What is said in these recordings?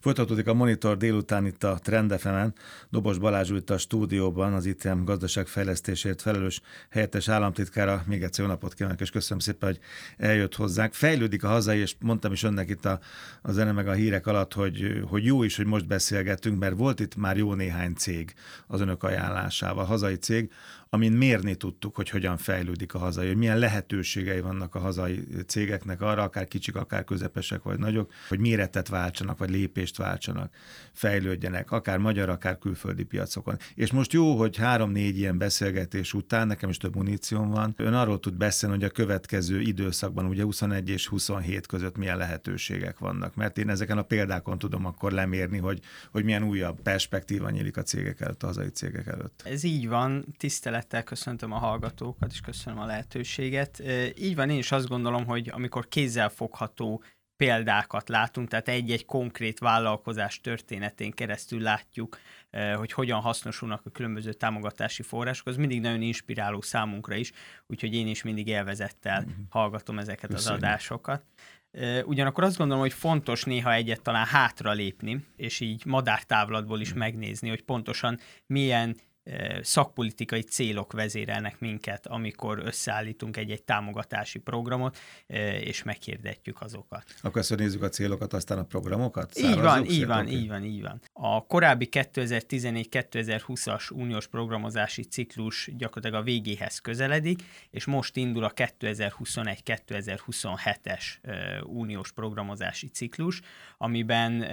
Folytatódik a Monitor délután itt a Trendefemen. Dobos Balázs itt a stúdióban, az ITM gazdaságfejlesztésért felelős helyettes államtitkára. Még egyszer jó napot kívánok, és köszönöm szépen, hogy eljött hozzánk. Fejlődik a hazai, és mondtam is önnek itt a, a zene meg a hírek alatt, hogy, hogy jó is, hogy most beszélgetünk, mert volt itt már jó néhány cég az önök ajánlásával, hazai cég, amin mérni tudtuk, hogy hogyan fejlődik a hazai, hogy milyen lehetőségei vannak a hazai cégeknek arra, akár kicsik, akár közepesek vagy nagyok, hogy méretet váltsanak, vagy lépést váltsanak, fejlődjenek, akár magyar, akár külföldi piacokon. És most jó, hogy három-négy ilyen beszélgetés után, nekem is több munícióm van, ön arról tud beszélni, hogy a következő időszakban, ugye 21 és 27 között milyen lehetőségek vannak, mert én ezeken a példákon tudom akkor lemérni, hogy, hogy milyen újabb perspektíva nyílik a cégek előtt, a hazai cégek előtt. Ez így van, tisztelet tisztelettel köszöntöm a hallgatókat, és köszönöm a lehetőséget. Így van, én is azt gondolom, hogy amikor kézzelfogható példákat látunk, tehát egy-egy konkrét vállalkozás történetén keresztül látjuk, hogy hogyan hasznosulnak a különböző támogatási források, az mindig nagyon inspiráló számunkra is, úgyhogy én is mindig élvezettel mhm. hallgatom ezeket Köszönjük. az adásokat. Ugyanakkor azt gondolom, hogy fontos néha egyet talán hátra lépni, és így madártávlatból is mhm. megnézni, hogy pontosan milyen szakpolitikai célok vezérelnek minket, amikor összeállítunk egy-egy támogatási programot, és meghirdetjük azokat. Akkor ezt nézzük a célokat, aztán a programokat? Így van, így van, okay. így van, így van. A korábbi 2014-2020-as uniós programozási ciklus gyakorlatilag a végéhez közeledik, és most indul a 2021-2027-es uniós programozási ciklus, amiben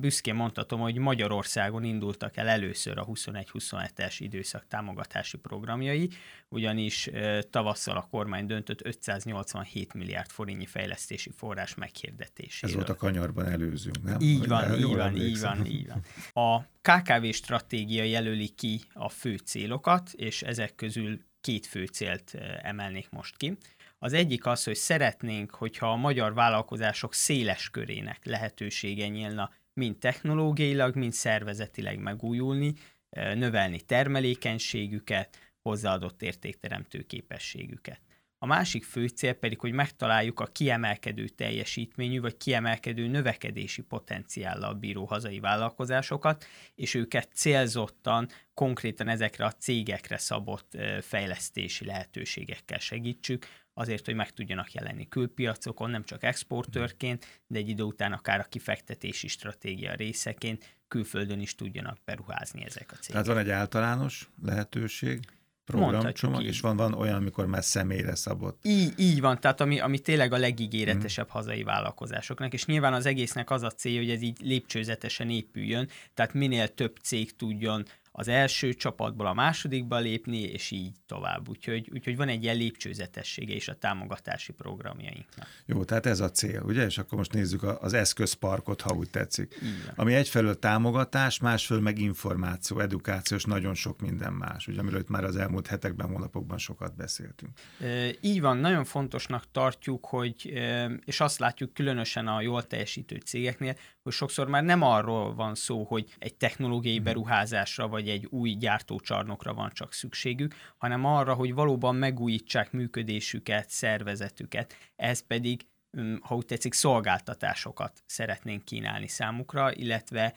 büszkén mondhatom, hogy Magyarországon indultak el először a 21-27 2027-es időszak támogatási programjai, ugyanis tavasszal a kormány döntött 587 milliárd forintnyi fejlesztési forrás meghirdetéséről. Ez volt a kanyarban előzőnk, nem? Így van, így van, így van, így van. A KKV stratégia jelöli ki a fő célokat, és ezek közül két fő célt emelnék most ki. Az egyik az, hogy szeretnénk, hogyha a magyar vállalkozások széles körének lehetősége nyílna mind technológiailag, mind szervezetileg megújulni, növelni termelékenységüket, hozzáadott értékteremtő képességüket. A másik fő cél pedig, hogy megtaláljuk a kiemelkedő teljesítményű vagy kiemelkedő növekedési potenciállal bíró hazai vállalkozásokat, és őket célzottan, konkrétan ezekre a cégekre szabott fejlesztési lehetőségekkel segítsük, azért, hogy meg tudjanak jelenni külpiacokon, nem csak exportőrként, de egy idő után akár a kifektetési stratégia részeként külföldön is tudjanak beruházni ezek a cégek. Tehát van egy általános lehetőség, programcsomag, és van, van olyan, amikor már személyre szabott. Így, így van, tehát ami, ami tényleg a legígéretesebb mm. hazai vállalkozásoknak, és nyilván az egésznek az a célja, hogy ez így lépcsőzetesen épüljön, tehát minél több cég tudjon az első csapatból a másodikba lépni, és így tovább. Úgyhogy, úgyhogy van egy ilyen lépcsőzetessége is a támogatási programjainknak. Jó, tehát ez a cél, ugye? És akkor most nézzük az eszközparkot, ha úgy tetszik. Igen. Ami egyfelől támogatás, másfelől meg információ, edukáció, és nagyon sok minden más, ugye, amiről itt már az elmúlt hetekben, hónapokban sokat beszéltünk. E, így van, nagyon fontosnak tartjuk, hogy, és azt látjuk különösen a jól teljesítő cégeknél, hogy sokszor már nem arról van szó, hogy egy technológiai mhm. beruházásra vagy egy új gyártócsarnokra van csak szükségük, hanem arra, hogy valóban megújítsák működésüket, szervezetüket. Ez pedig ha úgy tetszik, szolgáltatásokat szeretnénk kínálni számukra, illetve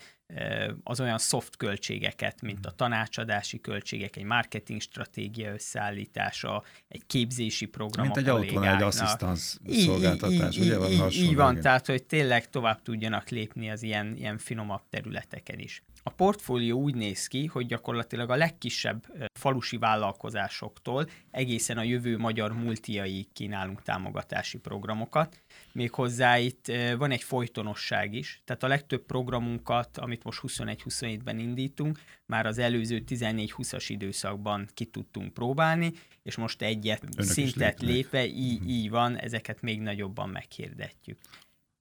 az olyan soft költségeket, mint a tanácsadási költségek, egy marketing stratégia összeállítása, egy képzési program Mint egy autón, egy asszisztans szolgáltatás, így, ugye van így, így van, tehát hogy tényleg tovább tudjanak lépni az ilyen, ilyen finomabb területeken is. A portfólió úgy néz ki, hogy gyakorlatilag a legkisebb falusi vállalkozásoktól egészen a jövő magyar multiai kínálunk támogatási programokat. Méghozzá itt van egy folytonosság is, tehát a legtöbb programunkat, amit most 21-27-ben indítunk, már az előző 14-20-as időszakban ki tudtunk próbálni, és most egyet Önök szintet lépve, így, mhm. így van, ezeket még nagyobban meghirdetjük.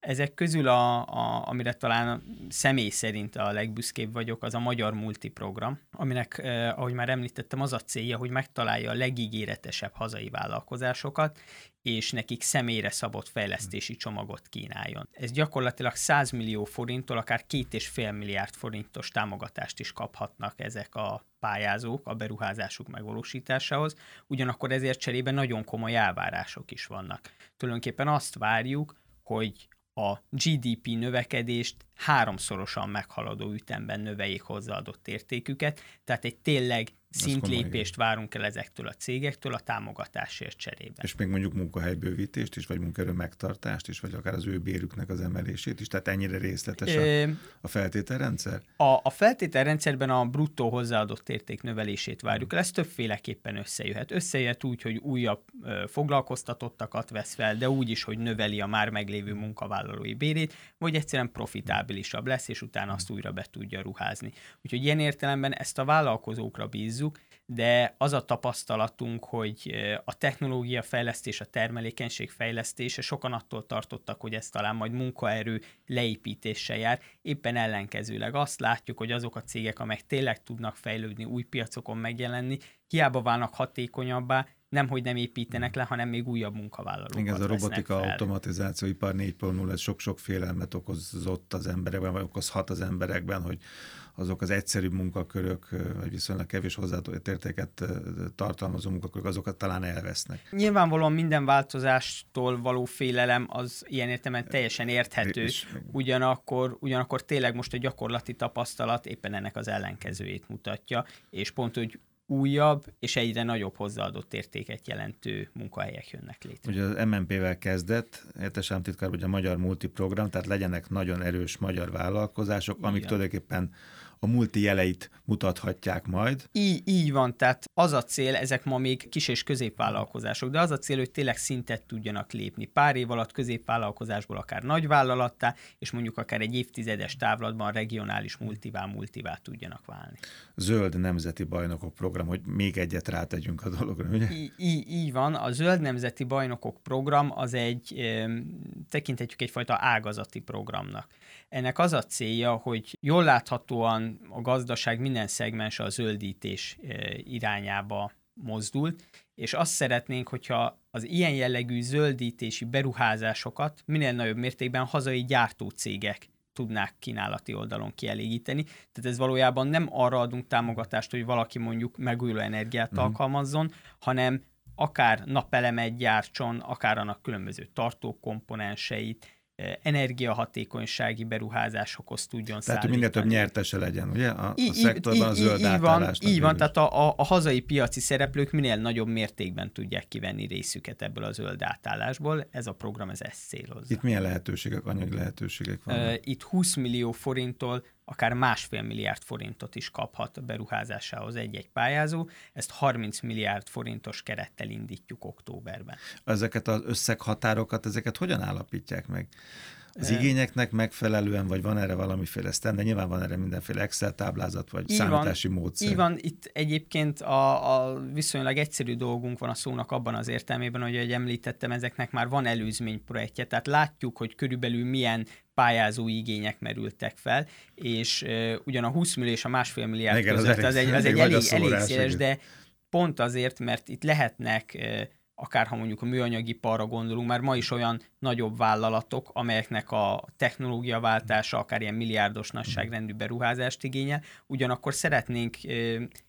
Ezek közül, a, a, amire talán személy szerint a legbüszkébb vagyok, az a Magyar Multiprogram, aminek, eh, ahogy már említettem, az a célja, hogy megtalálja a legígéretesebb hazai vállalkozásokat, és nekik személyre szabott fejlesztési csomagot kínáljon. Ez gyakorlatilag 100 millió forinttól akár 2,5 milliárd forintos támogatást is kaphatnak ezek a pályázók a beruházásuk megvalósításához, ugyanakkor ezért cserébe nagyon komoly elvárások is vannak. Tulajdonképpen azt várjuk, hogy a GDP növekedést háromszorosan meghaladó ütemben növeljék hozzáadott értéküket, tehát egy tényleg szintlépést várunk el ezektől a cégektől a támogatásért cserébe. És még mondjuk munkahelybővítést is, vagy munkaerő megtartást is, vagy akár az ő bérüknek az emelését is, tehát ennyire részletes a, a feltételrendszer? A, a feltételrendszerben a bruttó hozzáadott érték növelését várjuk el, ez többféleképpen összejöhet. Összejöhet úgy, hogy újabb ö, foglalkoztatottakat vesz fel, de úgy is, hogy növeli a már meglévő munkavállalói bérét, vagy egyszerűen profitábilisabb lesz, és utána azt újra be tudja ruházni. Úgyhogy ilyen értelemben ezt a vállalkozókra bíz bízzuk, de az a tapasztalatunk, hogy a technológia fejlesztés, a termelékenység fejlesztése sokan attól tartottak, hogy ez talán majd munkaerő leépítéssel jár. Éppen ellenkezőleg azt látjuk, hogy azok a cégek, amelyek tényleg tudnak fejlődni, új piacokon megjelenni, hiába válnak hatékonyabbá, nem, hogy nem építenek le, hanem még újabb munkavállalókat Igen, ez a robotika, fel. automatizáció, ipar 4.0, ez sok-sok félelmet okozott az emberekben, vagy okozhat az emberekben, hogy azok az egyszerű munkakörök, vagy viszonylag kevés hozzáadott értéket tartalmazó munkakörök, azokat talán elvesznek. Nyilvánvalóan minden változástól való félelem az ilyen értelemben teljesen érthető, ugyanakkor, ugyanakkor tényleg most a gyakorlati tapasztalat éppen ennek az ellenkezőjét mutatja, és pont, hogy újabb és egyre nagyobb hozzáadott értéket jelentő munkahelyek jönnek létre. Ugye az MNP-vel kezdett, értes államtitkár, hogy a Magyar Multiprogram, tehát legyenek nagyon erős magyar vállalkozások, amik Igen. tulajdonképpen a multi jeleit mutathatják majd. Így, így van, tehát az a cél, ezek ma még kis és középvállalkozások, de az a cél, hogy tényleg szintet tudjanak lépni. Pár év alatt középvállalkozásból akár nagyvállalattá, és mondjuk akár egy évtizedes távlatban regionális multivá, multivá tudjanak válni. Zöld Nemzeti Bajnokok Program, hogy még egyet rátegyünk a dologra, ugye? Í- í- így van, a Zöld Nemzeti Bajnokok Program az egy, tekinthetjük egyfajta ágazati programnak. Ennek az a célja, hogy jól láthatóan a gazdaság minden szegmens a zöldítés irányába mozdult, és azt szeretnénk, hogyha az ilyen jellegű zöldítési beruházásokat minél nagyobb mértékben hazai gyártócégek tudnák kínálati oldalon kielégíteni. Tehát ez valójában nem arra adunk támogatást, hogy valaki mondjuk megújuló energiát mm. alkalmazzon, hanem akár napelemet gyártson, akár annak különböző tartókomponenseit, energiahatékonysági beruházásokhoz tudjon Tehát, hogy minél több nyertese legyen, ugye? A, I, a szektorban a zöld így van, így van, tehát a, a, a hazai piaci szereplők minél nagyobb mértékben tudják kivenni részüket ebből a zöld átállásból. Ez a program ez ezt célozza. Itt milyen lehetőségek, anyagi lehetőségek vannak? Itt 20 millió forinttól akár másfél milliárd forintot is kaphat a beruházásához egy-egy pályázó. Ezt 30 milliárd forintos kerettel indítjuk októberben. Ezeket az összeghatárokat, ezeket hogyan állapítják meg? Az igényeknek megfelelően, vagy van erre valamiféle stand, de nyilván van erre mindenféle Excel táblázat, vagy így számítási van, módszer. Így van, itt egyébként a, a viszonylag egyszerű dolgunk van a szónak abban az értelmében, hogy ahogy említettem, ezeknek már van előzményprojektje, tehát látjuk, hogy körülbelül milyen pályázó igények merültek fel, és uh, ugyan a 20 millió és a másfél milliárd Igen, között az, az egy, az egy elég, elég széles, de pont azért, mert itt lehetnek uh, akár ha mondjuk a műanyagiparra gondolunk, már ma is olyan nagyobb vállalatok, amelyeknek a technológiaváltása akár ilyen milliárdos nagyságrendű beruházást igényel, ugyanakkor szeretnénk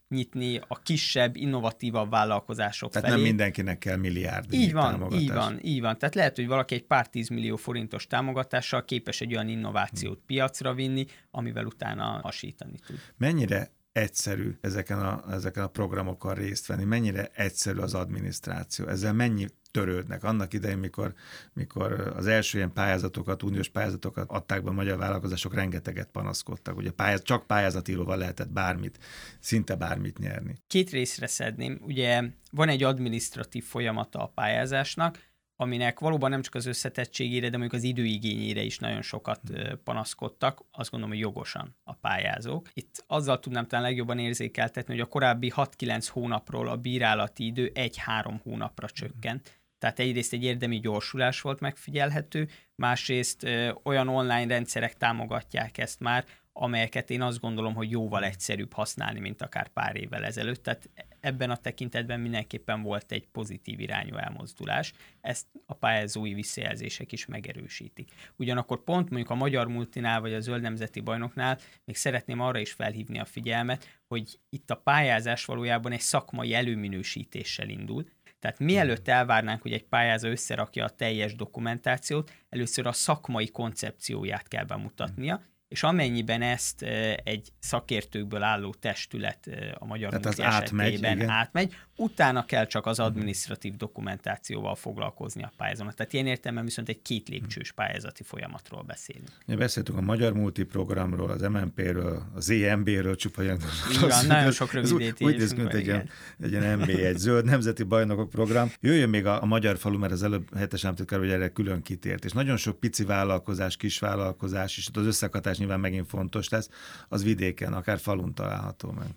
nyitni a kisebb, innovatívabb vállalkozások Tehát felé. nem mindenkinek kell milliárd így van, támogatás. Így van, így van. Tehát lehet, hogy valaki egy pár tízmillió forintos támogatással képes egy olyan innovációt piacra vinni, amivel utána hasítani tud. Mennyire egyszerű ezeken a, ezeken a programokkal részt venni, mennyire egyszerű az adminisztráció, ezzel mennyi törődnek. Annak idején, mikor, mikor az első ilyen pályázatokat, uniós pályázatokat adták be a magyar vállalkozások, rengeteget panaszkodtak. Ugye pályáz, csak pályázatíróval lehetett bármit, szinte bármit nyerni. Két részre szedném. Ugye van egy administratív folyamata a pályázásnak, aminek valóban nem csak az összetettségére, de mondjuk az időigényére is nagyon sokat panaszkodtak, azt gondolom, hogy jogosan a pályázók. Itt azzal tudnám talán legjobban érzékeltetni, hogy a korábbi 6-9 hónapról a bírálati idő 1-3 hónapra csökkent. Tehát egyrészt egy érdemi gyorsulás volt megfigyelhető, másrészt ö, olyan online rendszerek támogatják ezt már, amelyeket én azt gondolom, hogy jóval egyszerűbb használni, mint akár pár évvel ezelőtt. Tehát ebben a tekintetben mindenképpen volt egy pozitív irányú elmozdulás. Ezt a pályázói visszajelzések is megerősítik. Ugyanakkor pont mondjuk a Magyar Multinál vagy a Zöld Nemzeti Bajnoknál még szeretném arra is felhívni a figyelmet, hogy itt a pályázás valójában egy szakmai előminősítéssel indul, Tehát mielőtt elvárnánk, hogy egy pályázó összerakja a teljes dokumentációt, először a szakmai koncepcióját kell bemutatnia, és amennyiben ezt egy szakértőkből álló testület a magyar Tehát az átmegy, igen. átmegy, utána kell csak az administratív dokumentációval foglalkozni a pályázónak. Tehát ilyen értelemben viszont egy két lépcsős pályázati folyamatról beszélünk. Ja, beszéltünk a Magyar Multiprogramról, az MNP-ről, az EMB-ről, csupa ilyen Igen, nagyon sok rövidítésünk Úgy néz mint egy ilyen, egy ilyen MB, egy zöld nemzeti bajnokok program. Jöjjön még a, a magyar falu, mert az előbb hetes államtitkár, hogy erre külön kitért. És nagyon sok pici vállalkozás, kis vállalkozás, és az összekatás nyilván megint fontos lesz, az vidéken, akár falun található meg.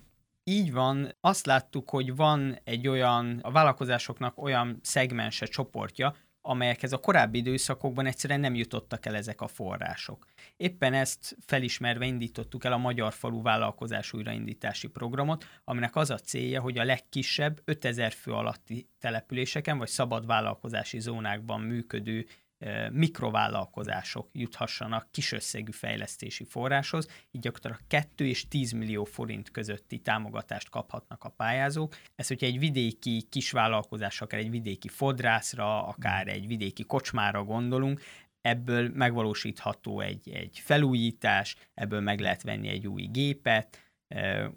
Így van, azt láttuk, hogy van egy olyan, a vállalkozásoknak olyan szegmense, csoportja, amelyekhez a korábbi időszakokban egyszerűen nem jutottak el ezek a források. Éppen ezt felismerve indítottuk el a Magyar Falu Vállalkozás újraindítási programot, aminek az a célja, hogy a legkisebb 5000 fő alatti településeken vagy szabad vállalkozási zónákban működő mikrovállalkozások juthassanak kisösszegű fejlesztési forráshoz, így gyakorlatilag 2 és 10 millió forint közötti támogatást kaphatnak a pályázók. Ez, hogyha egy vidéki kisvállalkozás, akár egy vidéki fodrászra, akár egy vidéki kocsmára gondolunk, ebből megvalósítható egy, egy felújítás, ebből meg lehet venni egy új gépet,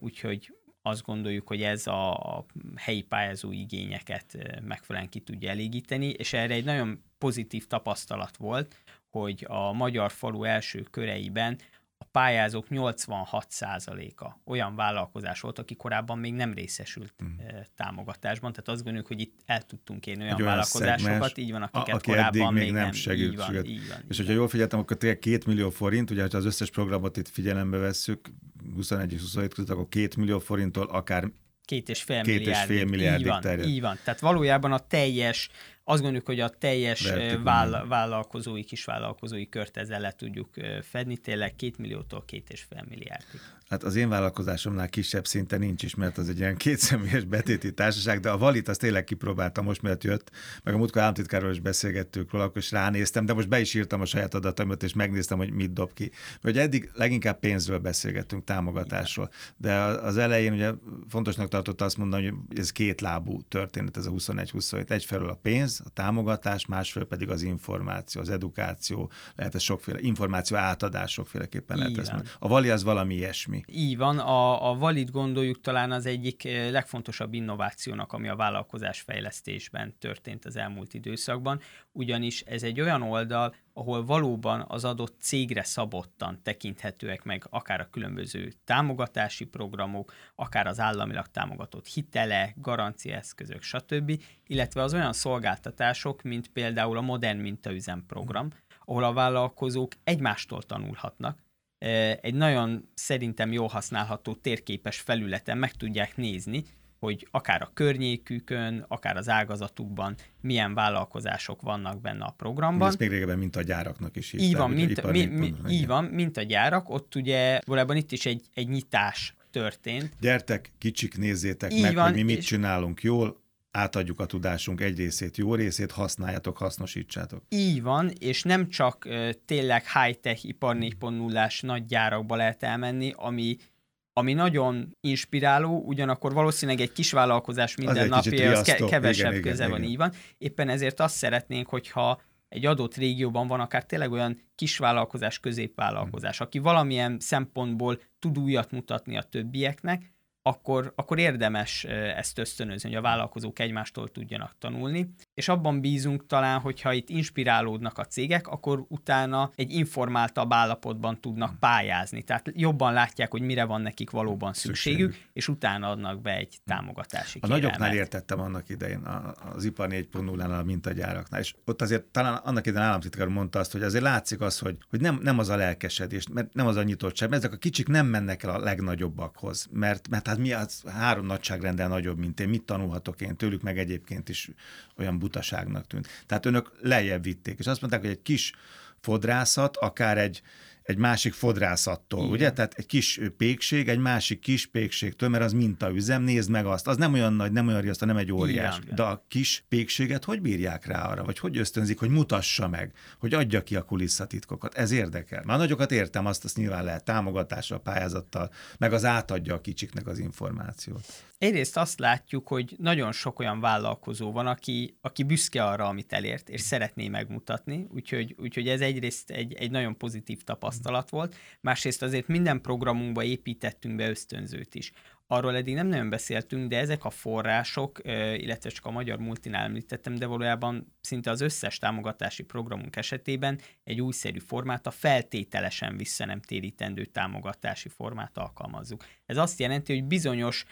úgyhogy azt gondoljuk, hogy ez a helyi pályázó igényeket megfelelően ki tudja elégíteni, és erre egy nagyon pozitív tapasztalat volt, hogy a magyar falu első köreiben a pályázók 86%-a olyan vállalkozás volt, aki korábban még nem részesült mm. támogatásban. Tehát azt gondoljuk, hogy itt el tudtunk érni olyan, olyan vállalkozásokat, szegmens, így van, akiket aki korábban még, még nem, segült. Így van, így van, és hogyha jól figyeltem, akkor tényleg két millió forint, ugye ha az összes programot itt figyelembe vesszük, 21 és 27 között, akkor két millió forinttól akár két és fél két milliárdig. És fél milliárdig így van, terjed. így van. Tehát valójában a teljes azt gondoljuk, hogy a teljes váll- vállalkozói, kisvállalkozói kört ezzel le tudjuk fedni, tényleg két milliótól két és fél milliárdig. Hát az én vállalkozásomnál kisebb szinte nincs is, mert az egy ilyen kétszemélyes betéti társaság, de a Valit azt tényleg kipróbáltam most, mert jött, meg a múltkor államtitkárról is beszélgettük róla, akkor is ránéztem, de most be is írtam a saját adataimat, és megnéztem, hogy mit dob ki. Hogy eddig leginkább pénzről beszélgettünk, támogatásról, de az elején ugye fontosnak tartott azt mondani, hogy ez két lábú történet, ez a 21-27. Egyfelől a pénz, a támogatás, másfelől pedig az információ, az edukáció, lehet ez sokféle, információ átadás sokféleképpen lehet ez. A Vali az valami ilyesmi mi. Így van, a, a Valid gondoljuk talán az egyik eh, legfontosabb innovációnak, ami a vállalkozás fejlesztésben történt az elmúlt időszakban, ugyanis ez egy olyan oldal, ahol valóban az adott cégre szabottan tekinthetőek meg akár a különböző támogatási programok, akár az államilag támogatott hitele, garanciaeszközök, stb., illetve az olyan szolgáltatások, mint például a modern mintaüzem program, ahol a vállalkozók egymástól tanulhatnak, egy nagyon szerintem jól használható térképes felületen meg tudják nézni, hogy akár a környékükön, akár az ágazatukban milyen vállalkozások vannak benne a programban. Ez még régebben, mint a gyáraknak is hívták. Így van, mint, mi, mi, így van, mint a gyárak, ott ugye valójában itt is egy, egy nyitás történt. Gyertek, kicsik, nézzétek így meg, van, hogy mi mit csinálunk jól, átadjuk a tudásunk egy részét, jó részét, használjátok, hasznosítsátok. Így van, és nem csak uh, tényleg high-tech ipar 4.0-ás nagy gyárakba lehet elmenni, ami ami nagyon inspiráló, ugyanakkor valószínűleg egy kis vállalkozás minden napja, ke- kevesebb igen, köze igen, van, igen. így van. Éppen ezért azt szeretnénk, hogyha egy adott régióban van akár tényleg olyan kisvállalkozás, középvállalkozás, aki valamilyen szempontból tud újat mutatni a többieknek, akkor, akkor érdemes ezt ösztönözni, hogy a vállalkozók egymástól tudjanak tanulni, és abban bízunk talán, hogyha itt inspirálódnak a cégek, akkor utána egy informáltabb állapotban tudnak pályázni, tehát jobban látják, hogy mire van nekik valóban szükségük, Szükség. és utána adnak be egy támogatási A nagyoknál értettem annak idején, az ipar 4.0-nál, a mintagyáraknál, és ott azért talán annak idején államtitkár mondta azt, hogy azért látszik az, hogy, hogy nem, nem az a lelkesedés, mert nem az a nyitottság, mert ezek a kicsik nem mennek el a legnagyobbakhoz, mert, mert hát mi az három nagyságrendel nagyobb, mint én, mit tanulhatok én tőlük, meg egyébként is olyan butaságnak tűnt. Tehát önök lejjebb vitték, és azt mondták, hogy egy kis fodrászat, akár egy, egy másik fodrászattól, Igen. ugye? Tehát egy kis pékség, egy másik kis pékségtől, mert az mintaüzem, nézd meg azt, az nem olyan nagy, nem olyan riasztó, nem egy óriás. Igen. De a kis pékséget hogy bírják rá arra, vagy hogy ösztönzik, hogy mutassa meg, hogy adja ki a kulisszatitkokat. Ez érdekel. Már nagyokat értem, azt, azt nyilván lehet támogatással, pályázattal, meg az átadja a kicsiknek az információt. Egyrészt azt látjuk, hogy nagyon sok olyan vállalkozó van, aki, aki büszke arra, amit elért, és szeretné megmutatni, úgyhogy, úgyhogy ez egyrészt egy, egy nagyon pozitív tapasztalat volt, másrészt azért minden programunkba építettünk be ösztönzőt is. Arról eddig nem nagyon beszéltünk, de ezek a források, illetve csak a magyar multinál említettem, de valójában szinte az összes támogatási programunk esetében egy újszerű formát, a feltételesen vissza nem térítendő támogatási formát alkalmazzuk. Ez azt jelenti, hogy bizonyos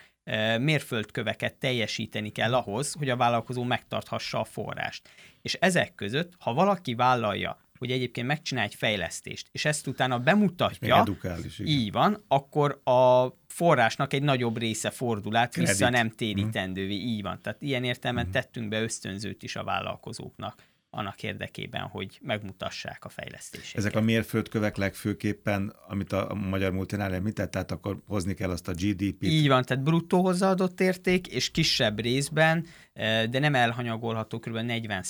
mérföldköveket teljesíteni kell ahhoz, hogy a vállalkozó megtarthassa a forrást. És ezek között, ha valaki vállalja, hogy egyébként megcsinál egy fejlesztést, és ezt utána bemutatja, edukál is, így van, akkor a forrásnak egy nagyobb része fordul át, vissza nem térítendővé, így van. Tehát ilyen értelemben uh-huh. tettünk be ösztönzőt is a vállalkozóknak annak érdekében, hogy megmutassák a fejlesztéseket. Ezek a mérföldkövek legfőképpen, amit a magyar multinál említett, tehát akkor hozni kell azt a GDP-t. Így van, tehát bruttó hozzáadott érték, és kisebb részben de nem elhanyagolható kb. 40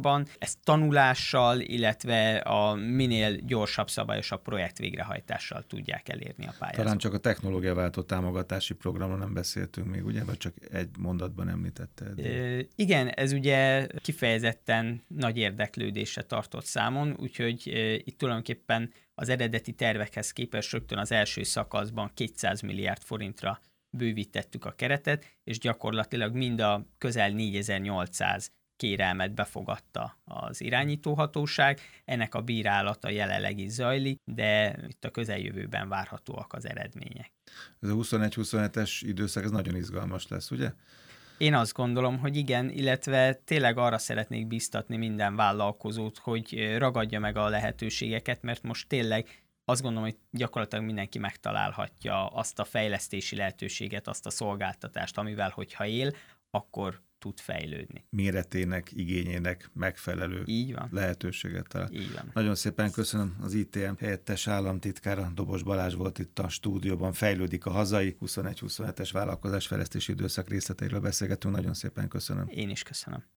ban Ezt tanulással, illetve a minél gyorsabb, szabályosabb projekt végrehajtással tudják elérni a pályázók. Talán csak a technológia váltó támogatási programról nem beszéltünk még, ugye? Vagy csak egy mondatban említetted? E, igen, ez ugye kifejezetten nagy érdeklődésre tartott számon, úgyhogy itt tulajdonképpen az eredeti tervekhez képest rögtön az első szakaszban 200 milliárd forintra bővítettük a keretet, és gyakorlatilag mind a közel 4800 kérelmet befogadta az irányítóhatóság. Ennek a bírálata jelenleg is zajlik, de itt a közeljövőben várhatóak az eredmények. Ez a 21-27-es időszak, ez nagyon izgalmas lesz, ugye? Én azt gondolom, hogy igen, illetve tényleg arra szeretnék biztatni minden vállalkozót, hogy ragadja meg a lehetőségeket, mert most tényleg azt gondolom, hogy gyakorlatilag mindenki megtalálhatja azt a fejlesztési lehetőséget, azt a szolgáltatást, amivel, hogyha él, akkor tud fejlődni. Méretének, igényének megfelelő Így van. lehetőséget talál. Így van. Nagyon szépen köszönöm az ITM helyettes államtitkára, Dobos Balázs volt itt a stúdióban, fejlődik a hazai 21-27-es vállalkozás fejlesztési időszak részleteiről beszélgetünk. Nagyon szépen köszönöm. Én is köszönöm.